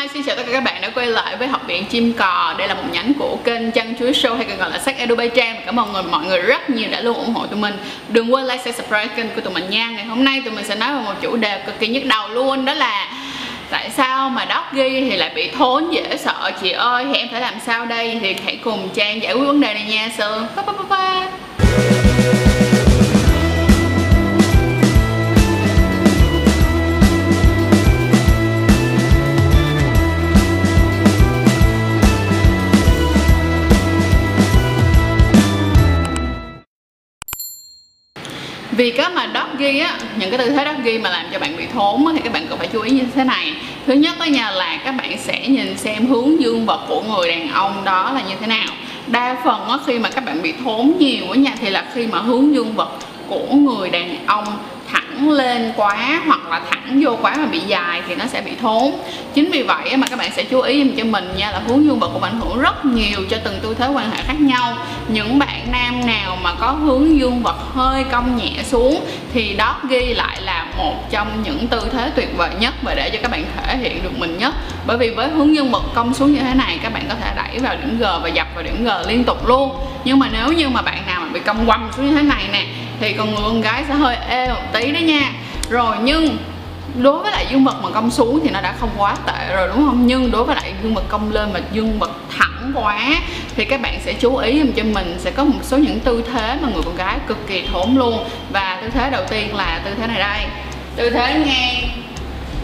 Hi, xin chào tất cả các bạn đã quay lại với Học viện Chim Cò. Đây là một nhánh của kênh Chăn Chuối Show hay còn gọi là Sách Edu Bay Trang Cảm ơn mọi người, mọi người rất nhiều đã luôn ủng hộ tụi mình. Đừng quên like, share, subscribe kênh của tụi mình nha. Ngày hôm nay tụi mình sẽ nói về một chủ đề cực kỳ nhức đầu luôn Đó là tại sao mà doggy thì lại bị thốn dễ sợ? Chị ơi thì em phải làm sao đây? Thì hãy cùng Trang giải quyết vấn đề này nha Sương so, Bye bye bye bye vì cái mà doggy á những cái tư thế doggy mà làm cho bạn bị thốn á, thì các bạn cần phải chú ý như thế này. Thứ nhất đó nha là các bạn sẽ nhìn xem hướng dương vật của người đàn ông đó là như thế nào. Đa phần á, khi mà các bạn bị thốn nhiều á nha thì là khi mà hướng dương vật của người đàn ông thẳng lên quá hoặc là thẳng vô quá mà bị dài thì nó sẽ bị thốn. Chính vì vậy mà các bạn sẽ chú ý cho mình nha là hướng dương vật cũng ảnh hưởng rất nhiều cho từng tư thế quan hệ khác nhau. Những bạn nam nào mà có hướng dương vật hơi cong nhẹ xuống thì đó ghi lại là một trong những tư thế tuyệt vời nhất và để cho các bạn thể hiện được mình nhất. Bởi vì với hướng dương vật cong xuống như thế này, các bạn có thể đẩy vào điểm G và dập vào điểm G liên tục luôn. Nhưng mà nếu như mà bạn nào mà bị cong quăm xuống như thế này nè thì con người con gái sẽ hơi ê một tí đó nha. Rồi nhưng đối với lại dương vật mà cong xuống thì nó đã không quá tệ rồi đúng không? Nhưng đối với lại dương vật cong lên mà dương vật thẳng quá thì các bạn sẽ chú ý cho mình sẽ có một số những tư thế mà người con gái cực kỳ thốn luôn. Và tư thế đầu tiên là tư thế này đây. Tư thế ngang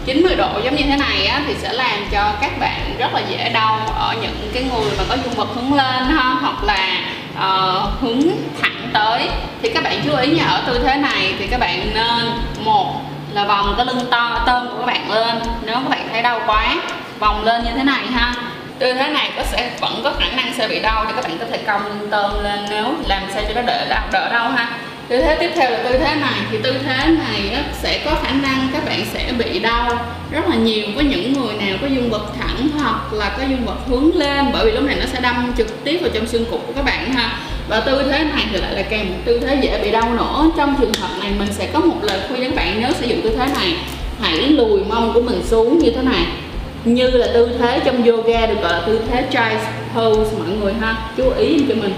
90 độ giống như thế này á, thì sẽ làm cho các bạn rất là dễ đau ở những cái người mà có dương vật hướng lên ha. Hoặc là uh, hướng thẳng tới. Thì các bạn chú ý nha ở tư thế này thì các bạn nên một là vòng cái lưng to tôm của các bạn lên. Nếu các bạn thấy đau quá vòng lên như thế này ha. Tư thế này có sẽ vẫn có khả năng sẽ bị đau thì các bạn có thể cong lưng tôm lên nếu làm sao cho nó đỡ đau đỡ đau ha tư thế tiếp theo là tư thế này. Thì tư thế này sẽ có khả năng các bạn sẽ bị đau rất là nhiều. Với những người nào có dương vật thẳng hoặc là có dương vật hướng lên, bởi vì lúc này nó sẽ đâm trực tiếp vào trong xương cụt của các bạn ha. Và tư thế này thì lại là kèm một tư thế dễ bị đau nữa. Trong trường hợp này mình sẽ có một lời khuyên các bạn, nếu sử dụng tư thế này, hãy lùi mông của mình xuống như thế này. Như là tư thế trong yoga được gọi là tư thế child pose, mọi người ha. Chú ý cho mình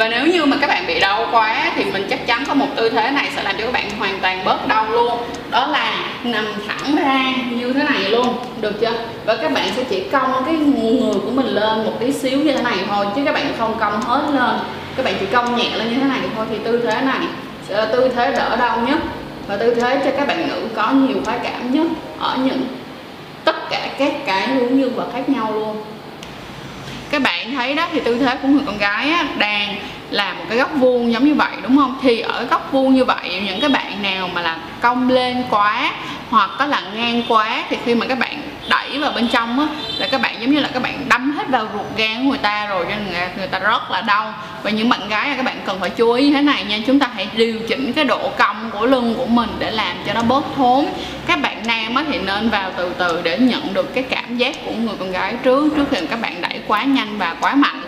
và nếu như mà các bạn bị đau quá thì mình chắc chắn có một tư thế này sẽ làm cho các bạn hoàn toàn bớt đau luôn. Đó là nằm thẳng ra như thế này luôn, được chưa? Và các bạn sẽ chỉ cong cái người của mình lên một tí xíu như thế này thôi, chứ các bạn không cong hết lên. Các bạn chỉ cong nhẹ lên như thế này thôi thì tư thế này sẽ là tư thế đỡ đau nhất. Và tư thế cho các bạn nữ có nhiều khoái cảm nhất ở những tất cả các cái hướng dương vật khác nhau luôn các bạn thấy đó thì tư thế của người con gái á, đang là một cái góc vuông giống như vậy đúng không? Thì ở góc vuông như vậy những cái bạn nào mà là cong lên quá hoặc có là ngang quá thì khi mà các bạn đẩy vào bên trong á, là các bạn giống như là các bạn đâm hết vào ruột gan của người ta rồi, cho nên người ta rất là đau. Và những bạn gái các bạn cần phải chú ý thế này nha, chúng ta hãy điều chỉnh cái độ cong của lưng của mình để làm cho nó bớt thốn. Các bạn nam á thì nên vào từ từ để nhận được cái cảm giác của người con gái trước trước khi các bạn đẩy quá nhanh và quá mạnh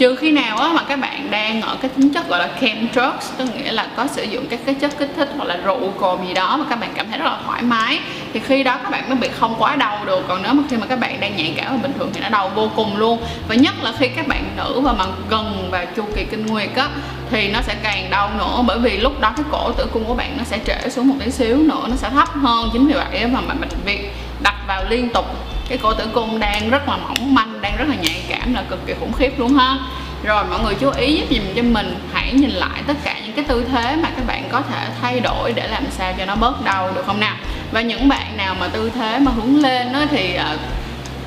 trừ khi nào á, mà các bạn đang ở cái tính chất gọi là chem drugs tức nghĩa là có sử dụng các cái chất kích thích hoặc là rượu cồn gì đó mà các bạn cảm thấy rất là thoải mái thì khi đó các bạn mới bị không quá đau được. Còn nếu mà khi mà các bạn đang nhạy cảm và bình thường thì nó đau vô cùng luôn. Và nhất là khi các bạn nữ và mà gần vào chu kỳ kinh nguyệt á thì nó sẽ càng đau nữa. Bởi vì lúc đó cái cổ tử cung của bạn nó sẽ trễ xuống một tí xíu nữa nó sẽ thấp hơn. Chính vì vậy mà mình việc đặt vào liên tục. Cái cổ tử cung đang rất là mỏng manh đang rất là nhạy cảm là cực kỳ khủng khiếp luôn ha. Rồi mọi người chú ý giúp dùm cho mình hãy nhìn lại tất cả những cái tư thế mà các bạn có thể thay đổi để làm sao cho nó bớt đau được không nào? Và những bạn nào mà tư thế mà hướng lên ờ, đó thì uh,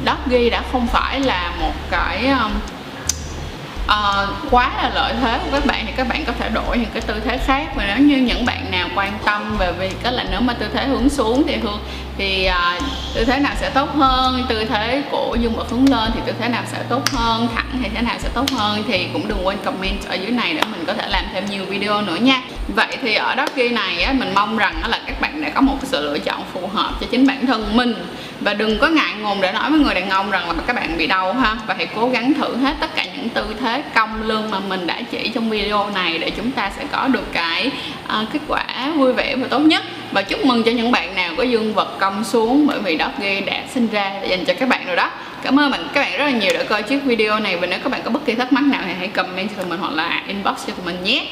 doggy đã không phải là một cái um, uh, quá là lợi thế của các bạn thì các bạn có thể đổi những cái tư thế khác. Và nếu như những bạn nào quan tâm về việc đó là nếu mà tư thế hướng xuống thì thường thì uh, tư thế nào sẽ tốt hơn? Tư thế của dương vật hướng lên thì tư thế nào sẽ tốt hơn? Thẳng thì thế nào sẽ tốt hơn? Thì cũng đừng quên comment ở dưới này để mình có thể làm thêm nhiều video nữa nha. Vậy thì ở đó kia này á, mình mong rằng là các bạn đã có một sự lựa chọn phù hợp cho chính bản thân mình và đừng có ngại ngùng để nói với người đàn ông rằng là các bạn bị đau ha. Và hãy cố gắng thử hết tất cả những tư thế cong lưng mà mình đã chỉ trong video này để chúng ta sẽ có được cái uh, kết quả vui vẻ và tốt nhất. Và chúc mừng cho những bạn nào có dương vật cong xuống bởi vì Doggy đã sinh ra để dành cho các bạn rồi đó. Cảm ơn bạn các bạn rất là nhiều đã coi chiếc video này. Và nếu các bạn có bất kỳ thắc mắc nào thì hãy comment cho tụi mình hoặc là inbox cho tụi mình nhé.